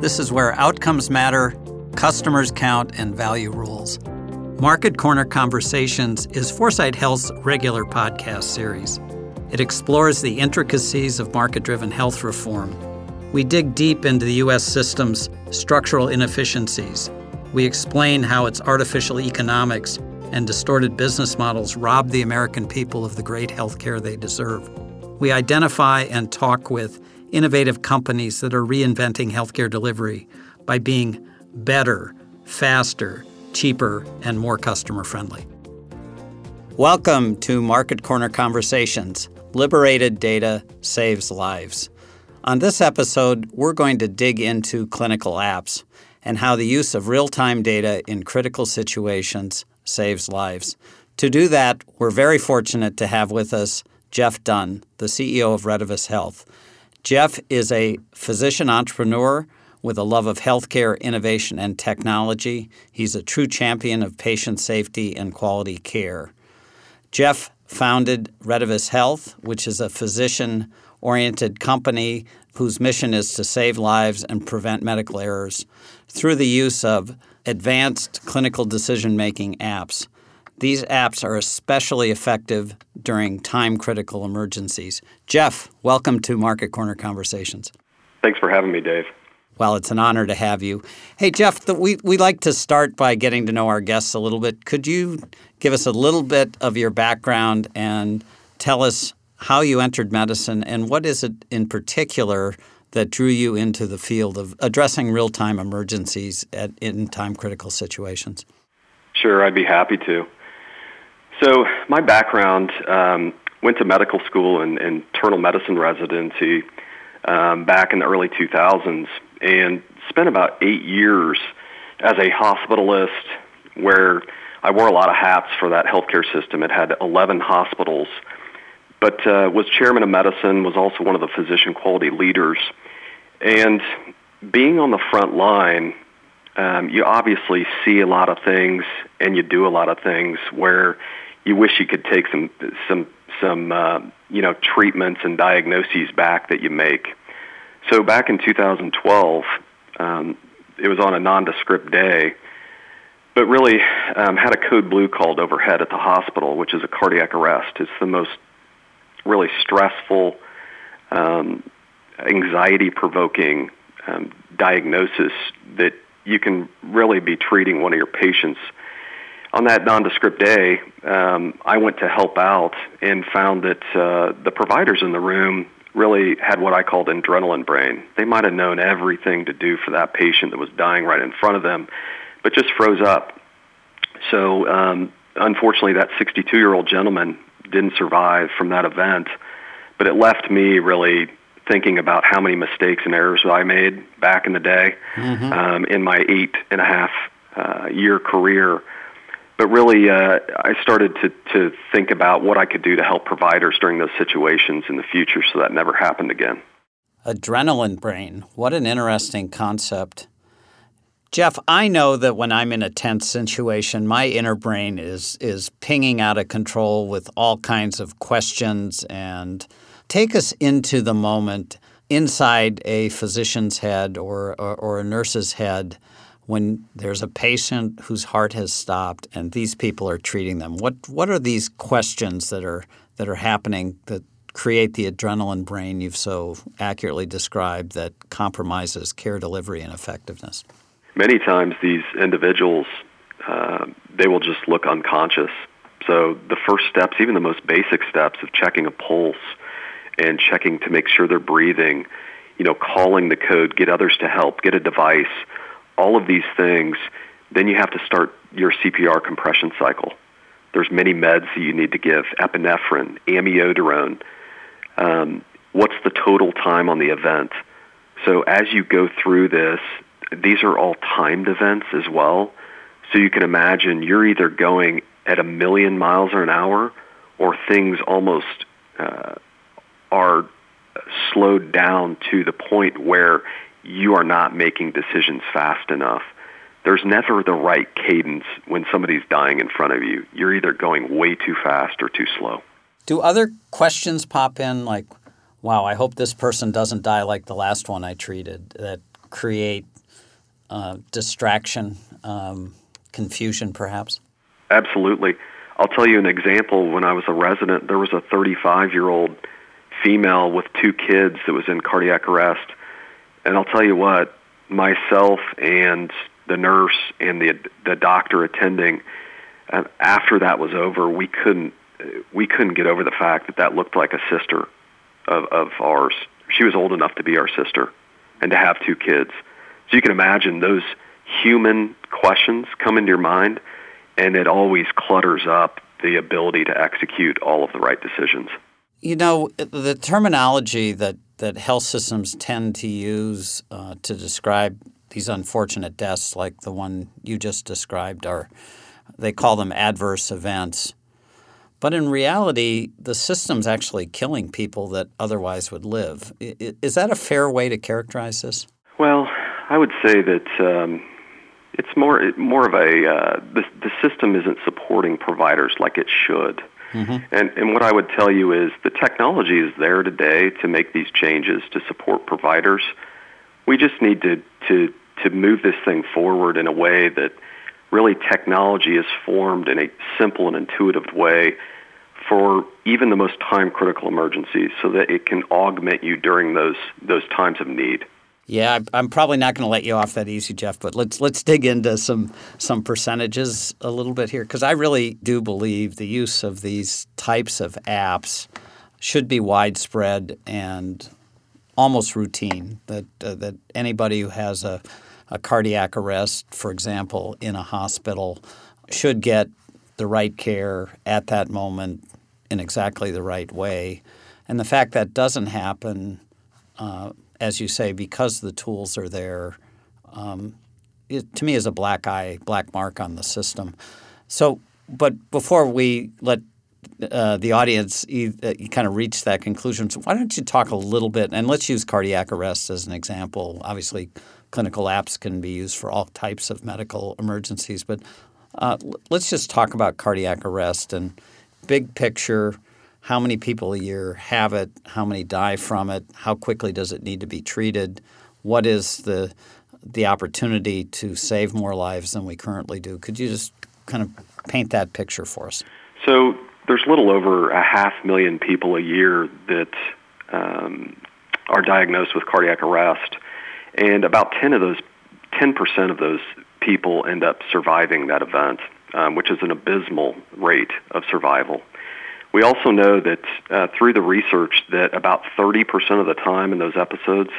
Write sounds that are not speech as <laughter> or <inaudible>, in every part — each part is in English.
This is where outcomes matter, customers count, and value rules. Market Corner Conversations is Foresight Health's regular podcast series. It explores the intricacies of market driven health reform. We dig deep into the U.S. system's structural inefficiencies. We explain how its artificial economics and distorted business models rob the American people of the great health care they deserve. We identify and talk with innovative companies that are reinventing healthcare delivery by being better, faster, cheaper, and more customer friendly. Welcome to Market Corner Conversations. Liberated data saves lives. On this episode, we're going to dig into clinical apps and how the use of real time data in critical situations saves lives. To do that, we're very fortunate to have with us Jeff Dunn, the CEO of Redivus Health. Jeff is a physician entrepreneur with a love of healthcare innovation and technology. He's a true champion of patient safety and quality care. Jeff founded Redivus Health, which is a physician oriented company whose mission is to save lives and prevent medical errors through the use of advanced clinical decision making apps. These apps are especially effective during time critical emergencies. Jeff, welcome to Market Corner Conversations. Thanks for having me, Dave. Well, it's an honor to have you. Hey, Jeff, the, we, we like to start by getting to know our guests a little bit. Could you give us a little bit of your background and tell us how you entered medicine and what is it in particular that drew you into the field of addressing real time emergencies at, in time critical situations? Sure, I'd be happy to. So my background um, went to medical school and, internal medicine residency um, back in the early 2000s, and spent about eight years as a hospitalist, where I wore a lot of hats for that healthcare system. It had 11 hospitals, but uh, was chairman of medicine, was also one of the physician quality leaders, and being on the front line um, you obviously see a lot of things and you do a lot of things where you wish you could take some some some uh, you know treatments and diagnoses back that you make. So back in 2012, um, it was on a nondescript day, but really um, had a code blue called overhead at the hospital, which is a cardiac arrest. It's the most really stressful, um, anxiety-provoking um, diagnosis that you can really be treating one of your patients on that nondescript day, um, I went to help out and found that uh, the providers in the room really had what I called adrenaline brain. They might have known everything to do for that patient that was dying right in front of them, but just froze up. So, um, unfortunately, that 62 year old gentleman didn't survive from that event, but it left me really thinking about how many mistakes and errors I made back in the day mm-hmm. um, in my eight and a half uh, year career but really, uh, I started to, to think about what I could do to help providers during those situations in the future so that never happened again. Adrenaline brain. What an interesting concept. Jeff, I know that when I'm in a tense situation, my inner brain is is pinging out of control with all kinds of questions and take us into the moment inside a physician's head or, or, or a nurse's head when there's a patient whose heart has stopped and these people are treating them? What what are these questions that are that are happening that create the adrenaline brain you've so accurately described that compromises care delivery and effectiveness? Many times, these individuals uh, they will just look unconscious. So the first steps, even the most basic steps of checking a pulse and checking to make sure they're breathing, you know, calling the code, get others to help, get a device all of these things, then you have to start your CPR compression cycle. There's many meds that you need to give: epinephrine, amiodarone. Um, what's the total time on the event? So as you go through this, these are all timed events as well. So you can imagine you're either going at a million miles an hour, or things almost uh, are slowed down to the point where you are not making decisions fast enough. There's never the right cadence when somebody's dying in front of you. You're either going way too fast or too slow. Do other questions pop in like, wow, I hope this person doesn't die like the last one I treated that create uh, distraction, um, confusion, perhaps? Absolutely. I'll tell you an example. When I was a resident, there was a 35 year old female with two kids that was in cardiac arrest. And I'll tell you what, myself and the nurse and the the doctor attending, uh, after that was over, we couldn't we couldn't get over the fact that that looked like a sister of, of ours. She was old enough to be our sister and to have two kids. So you can imagine those human questions come into your mind, and it always clutters up the ability to execute all of the right decisions. You know, the terminology that, that health systems tend to use uh, to describe these unfortunate deaths, like the one you just described, are they call them adverse events. But in reality, the system's actually killing people that otherwise would live. Is that a fair way to characterize this? Well, I would say that um, it's more more of a uh, the the system isn't supporting providers like it should. Mm-hmm. And and what I would tell you is the technology is there today to make these changes to support providers. We just need to to to move this thing forward in a way that really technology is formed in a simple and intuitive way for even the most time critical emergencies so that it can augment you during those those times of need. Yeah, I'm probably not going to let you off that easy, Jeff. But let's let's dig into some some percentages a little bit here because I really do believe the use of these types of apps should be widespread and almost routine. That uh, that anybody who has a a cardiac arrest, for example, in a hospital, should get the right care at that moment in exactly the right way. And the fact that doesn't happen, uh, as you say, because the tools are there, um, it, to me is a black eye, black mark on the system. So, but before we let uh, the audience uh, kind of reach that conclusion, so why don't you talk a little bit, and let's use cardiac arrest as an example. Obviously, clinical apps can be used for all types of medical emergencies. But uh, let's just talk about cardiac arrest and big picture. How many people a year have it? How many die from it? How quickly does it need to be treated? What is the the opportunity to save more lives than we currently do? Could you just kind of paint that picture for us? So there's little over a half million people a year that um, are diagnosed with cardiac arrest and about 10 of those 10% of those people end up surviving that event, um, which is an abysmal rate of survival. We also know that uh, through the research that about 30% of the time in those episodes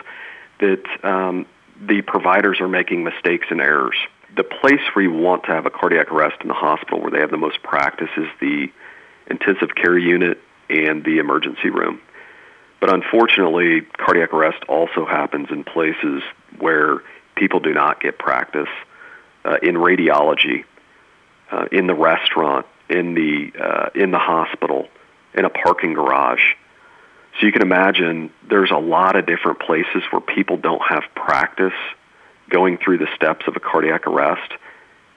that um, the providers are making mistakes and errors. The place where you want to have a cardiac arrest in the hospital where they have the most practice is the intensive care unit and the emergency room. But unfortunately, cardiac arrest also happens in places where people do not get practice uh, in radiology, uh, in the restaurant, in the uh, in the hospital, in a parking garage. So you can imagine there's a lot of different places where people don't have practice going through the steps of a cardiac arrest.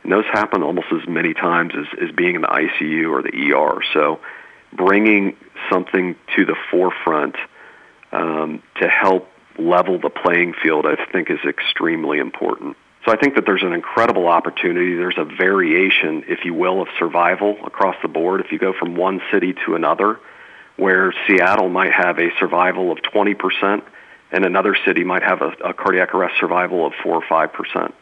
And those happen almost as many times as, as being in the ICU or the ER. So bringing something to the forefront um, to help level the playing field, I think is extremely important. So I think that there's an incredible opportunity. There's a variation, if you will, of survival across the board. If you go from one city to another, where Seattle might have a survival of 20%, and another city might have a, a cardiac arrest survival of 4 or 5%.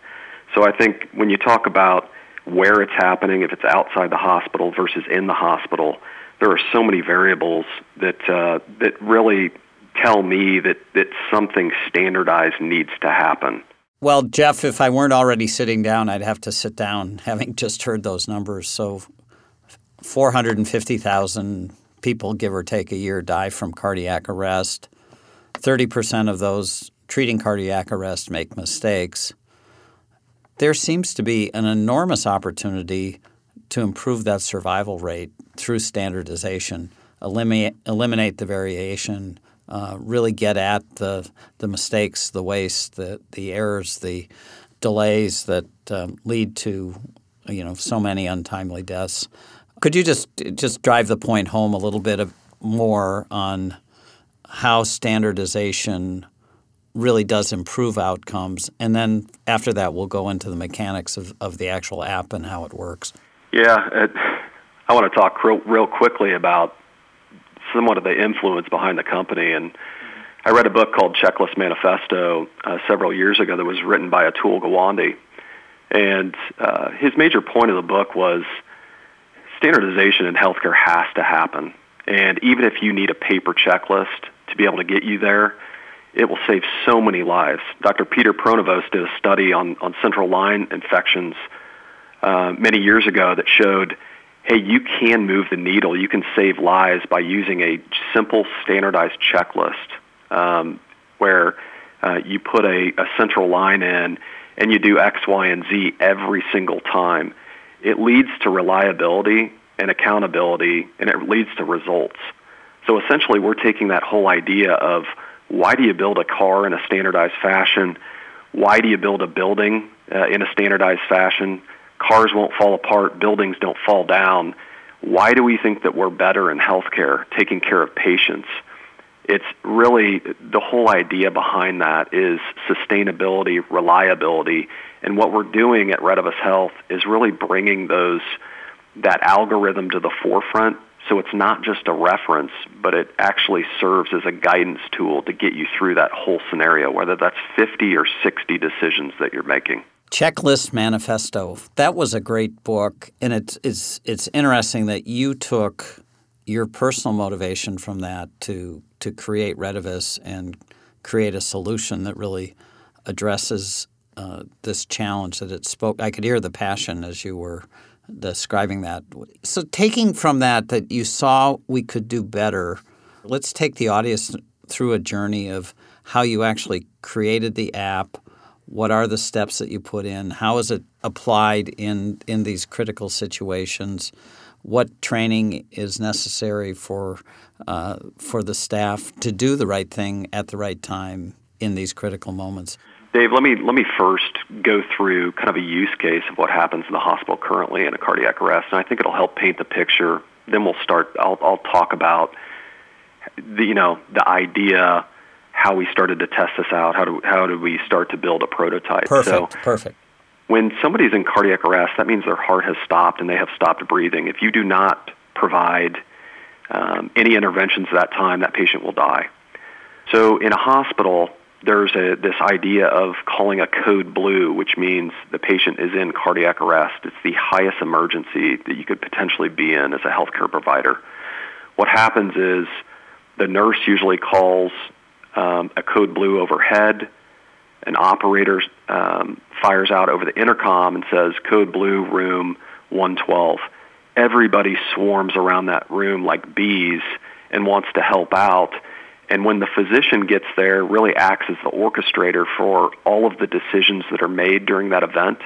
So I think when you talk about where it's happening, if it's outside the hospital versus in the hospital, there are so many variables that uh, that really tell me that, that something standardized needs to happen. Well, Jeff, if I weren't already sitting down, I'd have to sit down <laughs> having just heard those numbers. So 450,000 people, give or take a year, die from cardiac arrest. 30% of those treating cardiac arrest make mistakes. There seems to be an enormous opportunity to improve that survival rate through standardization, eliminate, eliminate the variation, uh, really get at the the mistakes, the waste, the the errors, the delays that um, lead to you know so many untimely deaths. Could you just just drive the point home a little bit of more on how standardization really does improve outcomes. And then after that, we'll go into the mechanics of, of the actual app and how it works. Yeah, it, I want to talk real, real quickly about somewhat of the influence behind the company. And I read a book called Checklist Manifesto uh, several years ago that was written by Atul Gawande. And uh, his major point of the book was standardization in healthcare has to happen. And even if you need a paper checklist to be able to get you there, it will save so many lives. Dr. Peter Pronovost did a study on, on central line infections uh, many years ago that showed, hey, you can move the needle. You can save lives by using a simple standardized checklist um, where uh, you put a, a central line in and you do X, Y, and Z every single time. It leads to reliability and accountability, and it leads to results. So essentially, we're taking that whole idea of why do you build a car in a standardized fashion? Why do you build a building uh, in a standardized fashion? Cars won't fall apart, buildings don't fall down. Why do we think that we're better in healthcare, taking care of patients? It's really the whole idea behind that is sustainability, reliability, and what we're doing at Redivus Health is really bringing those that algorithm to the forefront so it's not just a reference, but it actually serves as a guidance tool to get you through that whole scenario, whether that's 50 or 60 decisions that you're making. Checklist Manifesto. That was a great book, and it's it's it's interesting that you took your personal motivation from that to to create Redivus and create a solution that really addresses uh, this challenge that it spoke. I could hear the passion as you were describing that. So, taking from that that you saw we could do better, let's take the audience through a journey of how you actually created the app. What are the steps that you put in? How is it applied in, in these critical situations? What training is necessary for uh, for the staff to do the right thing at the right time in these critical moments? Dave, let me let me first go through kind of a use case of what happens in the hospital currently in a cardiac arrest, and I think it'll help paint the picture. Then we'll start. I'll, I'll talk about the you know the idea, how we started to test this out, how do how do we start to build a prototype. Perfect. So, perfect. When somebody's in cardiac arrest, that means their heart has stopped and they have stopped breathing. If you do not provide um, any interventions at that time, that patient will die. So in a hospital, there's a, this idea of calling a code blue, which means the patient is in cardiac arrest. It's the highest emergency that you could potentially be in as a healthcare provider. What happens is the nurse usually calls um, a code blue overhead. An operator um, fires out over the intercom and says, Code blue, room 112. Everybody swarms around that room like bees and wants to help out and when the physician gets there, really acts as the orchestrator for all of the decisions that are made during that event.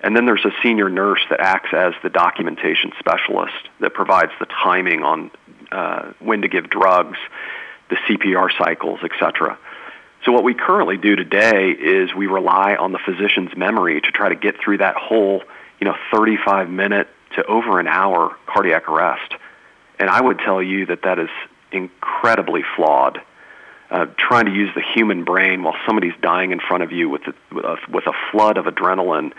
And then there's a senior nurse that acts as the documentation specialist that provides the timing on uh, when to give drugs, the CPR cycles, etc. So what we currently do today is we rely on the physician's memory to try to get through that whole, you know, 35 minute to over an hour cardiac arrest. And I would tell you that that is incredibly flawed uh, trying to use the human brain while somebody's dying in front of you with a, with a, with a flood of adrenaline.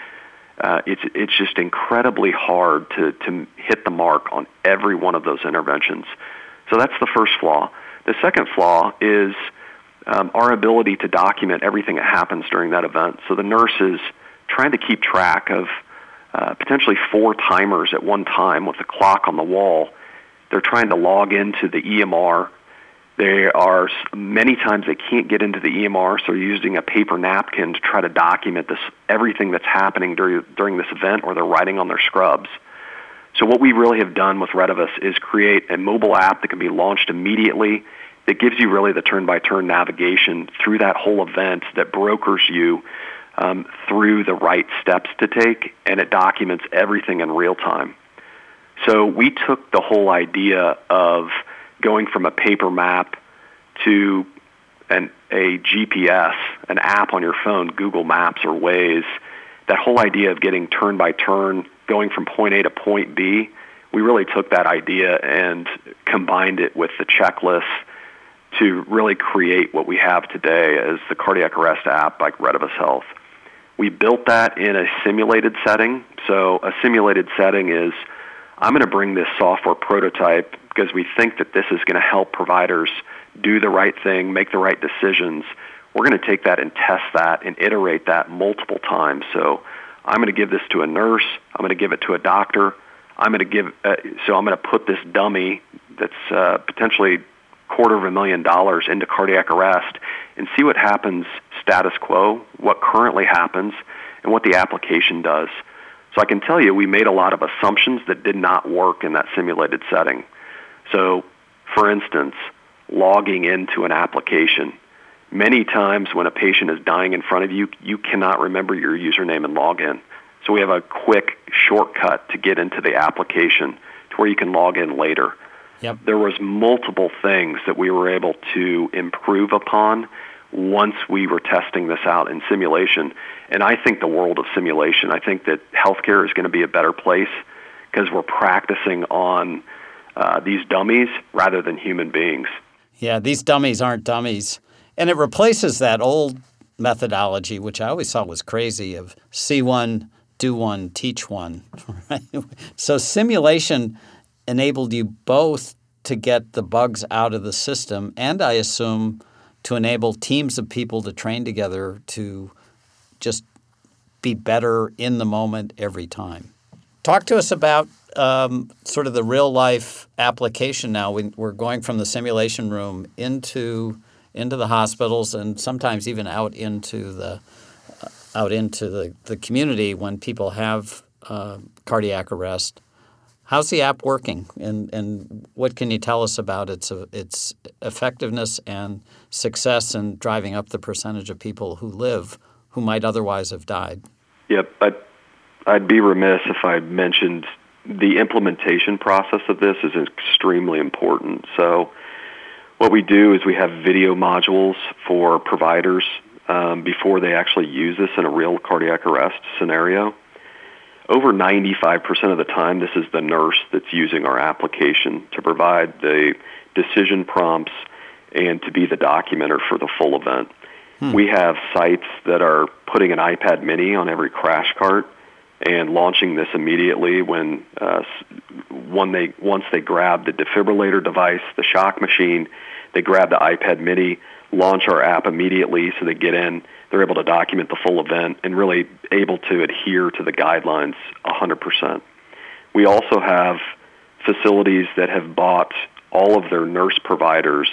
Uh, it's it's just incredibly hard to to hit the mark on every one of those interventions. So that's the first flaw. The second flaw is um, our ability to document everything that happens during that event. So the nurse is trying to keep track of uh, potentially four timers at one time with a clock on the wall. They're trying to log into the EMR they are many times they can't get into the EMR, so they're using a paper napkin to try to document this everything that's happening during during this event, or they're writing on their scrubs. So what we really have done with Redivus is create a mobile app that can be launched immediately that gives you really the turn-by-turn navigation through that whole event that brokers you um, through the right steps to take, and it documents everything in real time. So we took the whole idea of going from a paper map to an, a GPS, an app on your phone, Google Maps or Waze, that whole idea of getting turn by turn, going from point A to point B, we really took that idea and combined it with the checklist to really create what we have today as the cardiac arrest app by Redivus Health. We built that in a simulated setting. So a simulated setting is I'm going to bring this software prototype because we think that this is going to help providers do the right thing, make the right decisions. We're going to take that and test that and iterate that multiple times. So I'm going to give this to a nurse. I'm going to give it to a doctor. I'm going to give. Uh, so I'm going to put this dummy that's uh, potentially quarter of a million dollars into cardiac arrest and see what happens status quo, what currently happens, and what the application does. So I can tell you we made a lot of assumptions that did not work in that simulated setting. So, for instance, logging into an application. Many times when a patient is dying in front of you, you cannot remember your username and login. So we have a quick shortcut to get into the application to where you can log in later. Yep. There was multiple things that we were able to improve upon once we were testing this out in simulation. And I think the world of simulation, I think that healthcare is going to be a better place because we're practicing on uh, these dummies rather than human beings. Yeah, these dummies aren't dummies. And it replaces that old methodology, which I always thought was crazy, of see one, do one, teach one. <laughs> Right? So simulation enabled you both to get the bugs out of the system, and I assume to enable teams of people to train together to just be better in the moment every time. Talk to us about um, sort of the real life application now. We, are going from the simulation room into into the hospitals and sometimes even out into the uh, out into the, the community when people have uh, cardiac arrest. How's the app working, and, and what can you tell us about its its effectiveness and success in driving up the percentage of people who live who might otherwise have died? Yep, I'd, I'd be remiss if I mentioned the implementation process of this is extremely important. So what we do is we have video modules for providers um, before they actually use this in a real cardiac arrest scenario. Over 95% of the time, this is the nurse that's using our application to provide the decision prompts and to be the documenter for the full event. Hmm. We have sites that are putting an iPad mini on every crash cart and launching this immediately when uh, when they once they grab the defibrillator device, the shock machine, they grab the iPad Mini, launch our app immediately, so they get in. They're able to document the full event and really able to adhere to the guidelines 100%. We also have facilities that have bought all of their nurse providers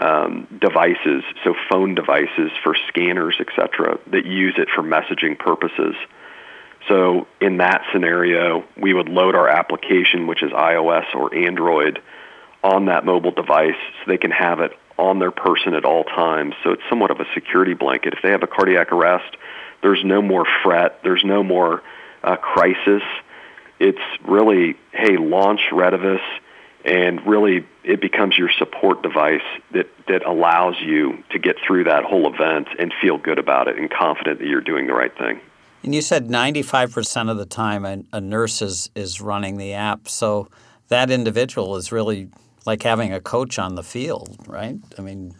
um, devices, so phone devices for scanners, etc., that use it for messaging purposes. So in that scenario, we would load our application, which is iOS or Android, on that mobile device so they can have it on their person at all times. So it's somewhat of a security blanket. If they have a cardiac arrest, there's no more fret, there's no more uh, crisis. It's really, hey, launch Redivus, and really it becomes your support device that, that allows you to get through that whole event and feel good about it and confident that you're doing the right thing. And you said 95% of the time a, a nurse is, is running the app. So that individual is really like having a coach on the field, right? I mean,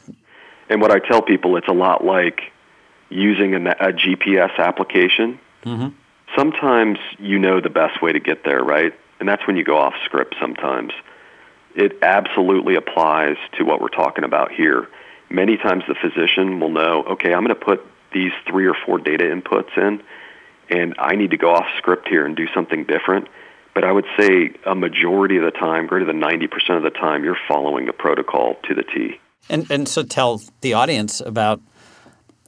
and what I tell people, it's a lot like using a, a GPS application. Mm-hmm. Sometimes you know the best way to get there, right? And that's when you go off script sometimes. It absolutely applies to what we're talking about here. Many times the physician will know, okay, I'm going to put these three or four data inputs in, and I need to go off script here and do something different. But I would say a majority of the time, greater than 90% of the time, you're following the protocol to the T. And, and so tell the audience about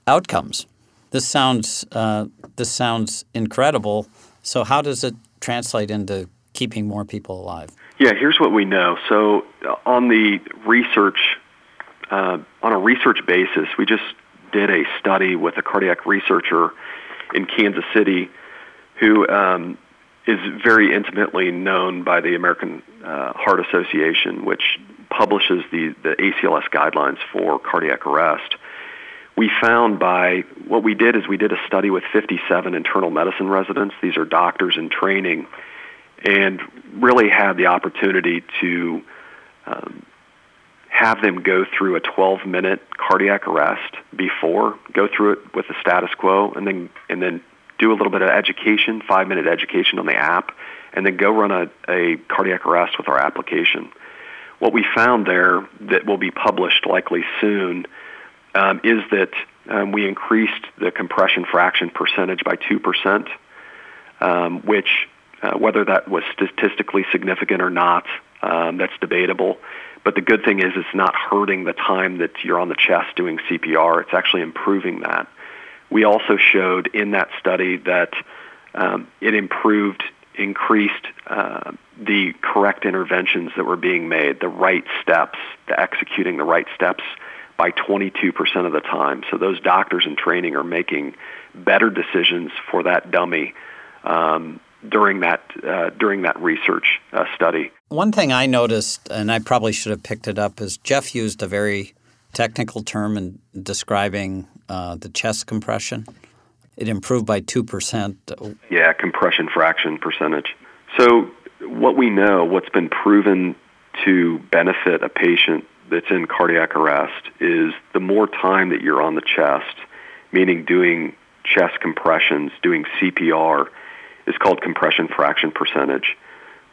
outcomes. This sounds, uh, this sounds incredible. So, how does it translate into keeping more people alive? Yeah, here's what we know. So, uh, on the research, uh, on a research basis, we just did a study with a cardiac researcher in Kansas City who um, is very intimately known by the American uh, Heart Association, which publishes the, the ACLS guidelines for cardiac arrest. We found by what we did is we did a study with 57 internal medicine residents. These are doctors in training, and really had the opportunity to um, have them go through a 12 minute cardiac arrest before, go through it with the status quo, and then and then do a little bit of education, five minute education on the app, and then go run a, a cardiac arrest with our application. What we found there that will be published likely soon um, is that um, we increased the compression fraction percentage by 2%, um, which, uh, whether that was statistically significant or not, um, that's debatable. But the good thing is it's not hurting the time that you're on the chest doing CPR. It's actually improving that. We also showed in that study that um, it improved, increased uh, the correct interventions that were being made, the right steps, the executing the right steps by 22% of the time. So those doctors in training are making better decisions for that dummy um, during that uh, during that research uh, study. One thing I noticed, and I probably should have picked it up, is Jeff used a very technical term in describing uh, the chest compression. It improved by two percent. Yeah, compression fraction percentage. So what we know, what's been proven to benefit a patient that's in cardiac arrest is the more time that you're on the chest, meaning doing chest compressions, doing CPR, is called compression fraction percentage.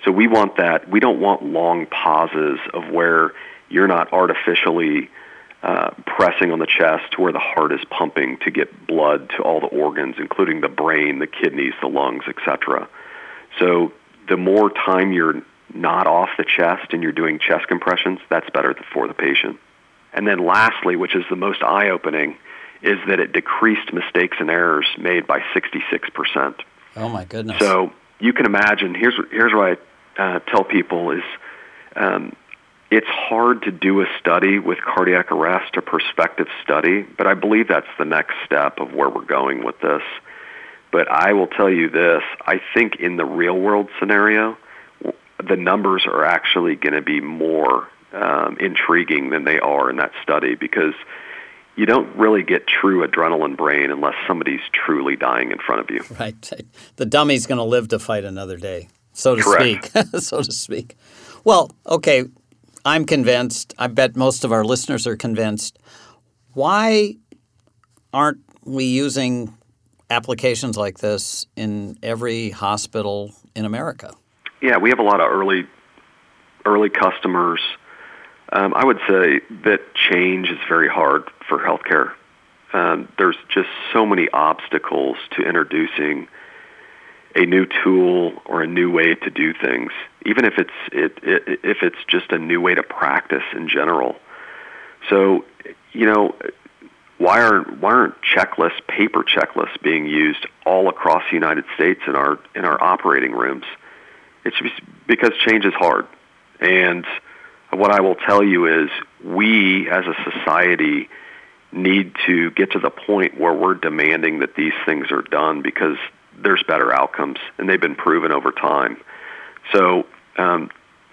So we want that. We don't want long pauses of where you're not artificially uh, pressing on the chest to where the heart is pumping to get blood to all the organs, including the brain, the kidneys, the lungs, etc. So the more time you're not off the chest and you're doing chest compressions, that's better for the patient. And then lastly, which is the most eye-opening, is that it decreased mistakes and errors made by 66%. Oh my goodness. So you can imagine, here's, here's what I uh, tell people is um, it's hard to do a study with cardiac arrest, a prospective study, but I believe that's the next step of where we're going with this. But I will tell you this, I think in the real world scenario, the numbers are actually going to be more um, intriguing than they are in that study because you don't really get true adrenaline brain unless somebody's truly dying in front of you. <laughs> Right. The dummy's going to live to fight another day, so to Correct. speak. <laughs> so to speak. Well, okay, I'm convinced. I bet most of our listeners are convinced. Why aren't we using applications like this in every hospital in America? Yeah, we have a lot of early early customers. Um, I would say that change is very hard for healthcare. Um, there's just so many obstacles to introducing a new tool or a new way to do things, even if it's it, it, if it's just a new way to practice in general. So, you know, why aren't why aren't checklists, paper checklists, being used all across the United States in our in our operating rooms? It's because change is hard. And what I will tell you is we as a society need to get to the point where we're demanding that these things are done because there's better outcomes and they've been proven over time. So um,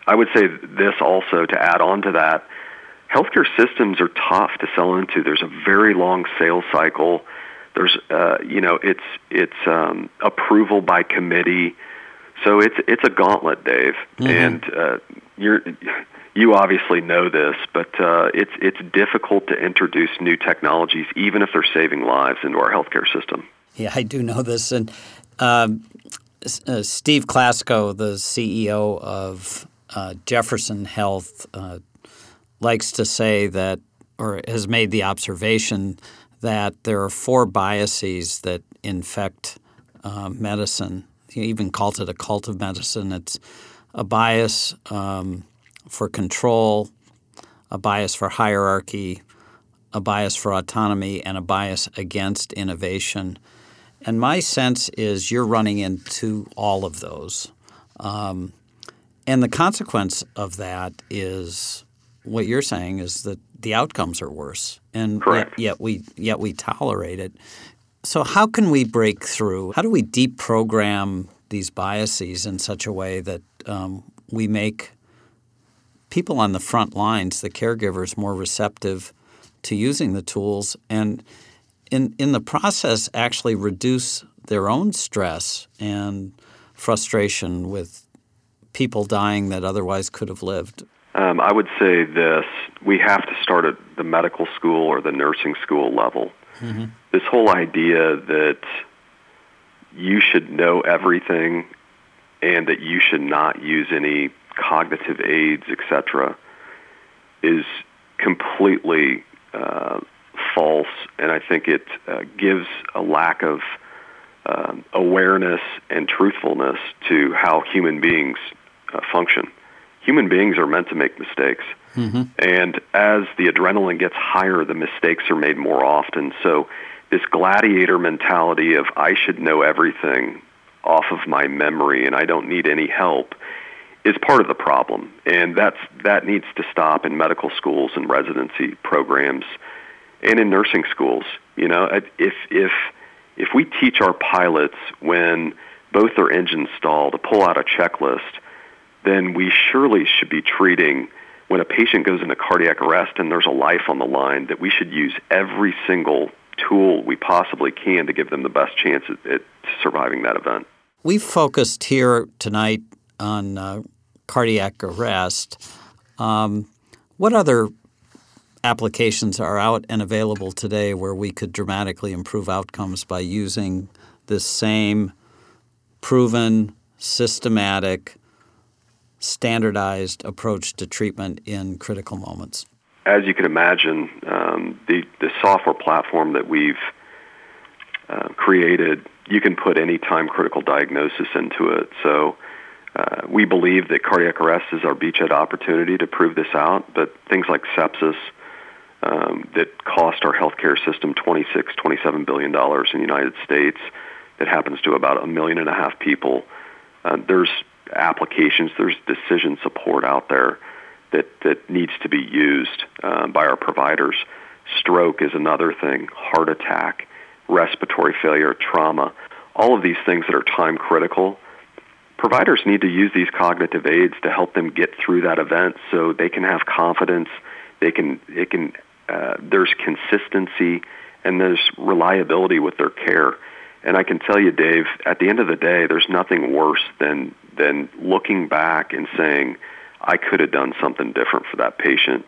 I would say this also to add on to that, healthcare systems are tough to sell into. There's a very long sales cycle. There's, uh, you know, it's it's um, approval by committee. So it's it's a gauntlet, Dave, mm-hmm. and uh, you're you obviously know this, but uh, it's it's difficult to introduce new technologies, even if they're saving lives, into our healthcare system. Yeah, I do know this, and um, uh, Steve Klasko, the CEO of uh, Jefferson Health, uh, likes to say that, or has made the observation that there are four biases that infect uh, medicine he even calls it a cult of medicine. It's a bias um, for control, a bias for hierarchy, a bias for autonomy, and a bias against innovation. And my sense is you're running into all of those. Um, and the consequence of that is what you're saying is that the outcomes are worse, and yet, yet, we yet we tolerate it. So, how can we break through? How do we deprogram these biases in such a way that um, we make people on the front lines, the caregivers, more receptive to using the tools and in, in the process actually reduce their own stress and frustration with people dying that otherwise could have lived? Um, I would say this: we have to start at the medical school or the nursing school level. Mm-hmm. This whole idea that you should know everything and that you should not use any cognitive aids, etc., is completely uh, false, and I think it uh, gives a lack of um, awareness and truthfulness to how human beings uh, function. Human beings are meant to make mistakes. Mm-hmm. And as the adrenaline gets higher, the mistakes are made more often. So, this gladiator mentality of I should know everything off of my memory and I don't need any help is part of the problem. And that's, that needs to stop in medical schools and residency programs and in nursing schools. You know, if, if, if we teach our pilots when both their engines stall to pull out a checklist, then we surely should be treating when a patient goes into cardiac arrest and there's a life on the line that we should use every single tool we possibly can to give them the best chance at, at surviving that event. We've focused here tonight on uh, cardiac arrest. Um, what other applications are out and available today where we could dramatically improve outcomes by using this same proven, systematic, standardized approach to treatment in critical moments? As you can imagine, um, the, the software platform that we've uh, created, you can put any time critical diagnosis into it. So uh, we believe that cardiac arrest is our beachhead opportunity to prove this out, but things like sepsis um, that cost our healthcare system 26, 27 billion dollars in the United States, that happens to about a million and a half people. Uh, there's applications, there's decision support out there that, that needs to be used uh, by our providers. Stroke is another thing, heart attack, respiratory failure, trauma, all of these things that are time critical. Providers need to use these cognitive aids to help them get through that event so they can have confidence, they can, it can, uh, there's consistency, and there's reliability with their care. And I can tell you, Dave, at the end of the day, there's nothing worse than than looking back and saying, I could have done something different for that patient,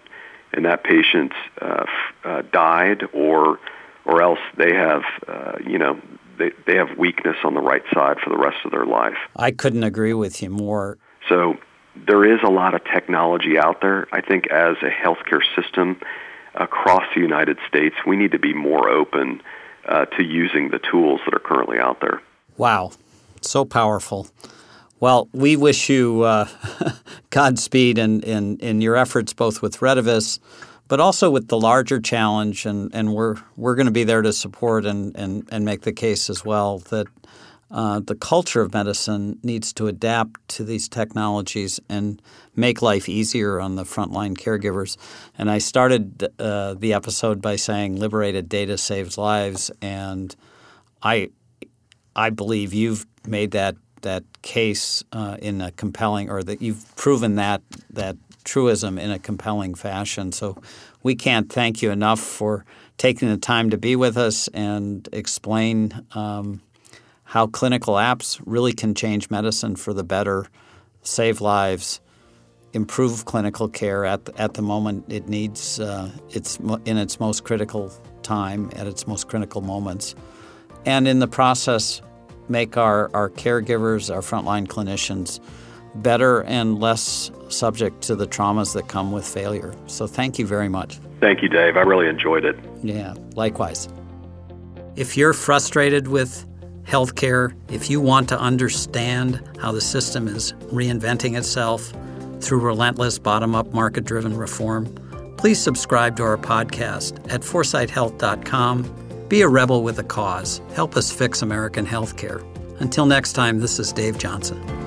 and that patient uh, uh, died, or or else they have, uh, you know, they they have weakness on the right side for the rest of their life. I couldn't agree with you more. So there is a lot of technology out there. I think as a healthcare system across the United States, we need to be more open uh, to using the tools that are currently out there. Wow, so powerful. Well, we wish you uh, <laughs> Godspeed in, in, in your efforts, both with Redivus, but also with the larger challenge, and, and we're we're going to be there to support and, and, and make the case as well that uh, the culture of medicine needs to adapt to these technologies and make life easier on the frontline caregivers. And I started uh, the episode by saying liberated data saves lives, and I I believe you've made that that case uh, in a compelling, or that you've proven that that truism in a compelling fashion. So we can't thank you enough for taking the time to be with us and explain um, how clinical apps really can change medicine for the better, save lives, improve clinical care at the, at the moment it needs. Uh, it's in its most critical time, at its most critical moments, and in the process make our, our caregivers, our frontline clinicians, better and less subject to the traumas that come with failure. So thank you very much. Thank you, Dave. I really enjoyed it. Yeah, likewise. If you're frustrated with healthcare, if you want to understand how the system is reinventing itself through relentless bottom up market driven reform, please subscribe to our podcast at foresighthealth.com be a rebel with a cause. Help us fix American healthcare. Until next time, this is Dave Johnson.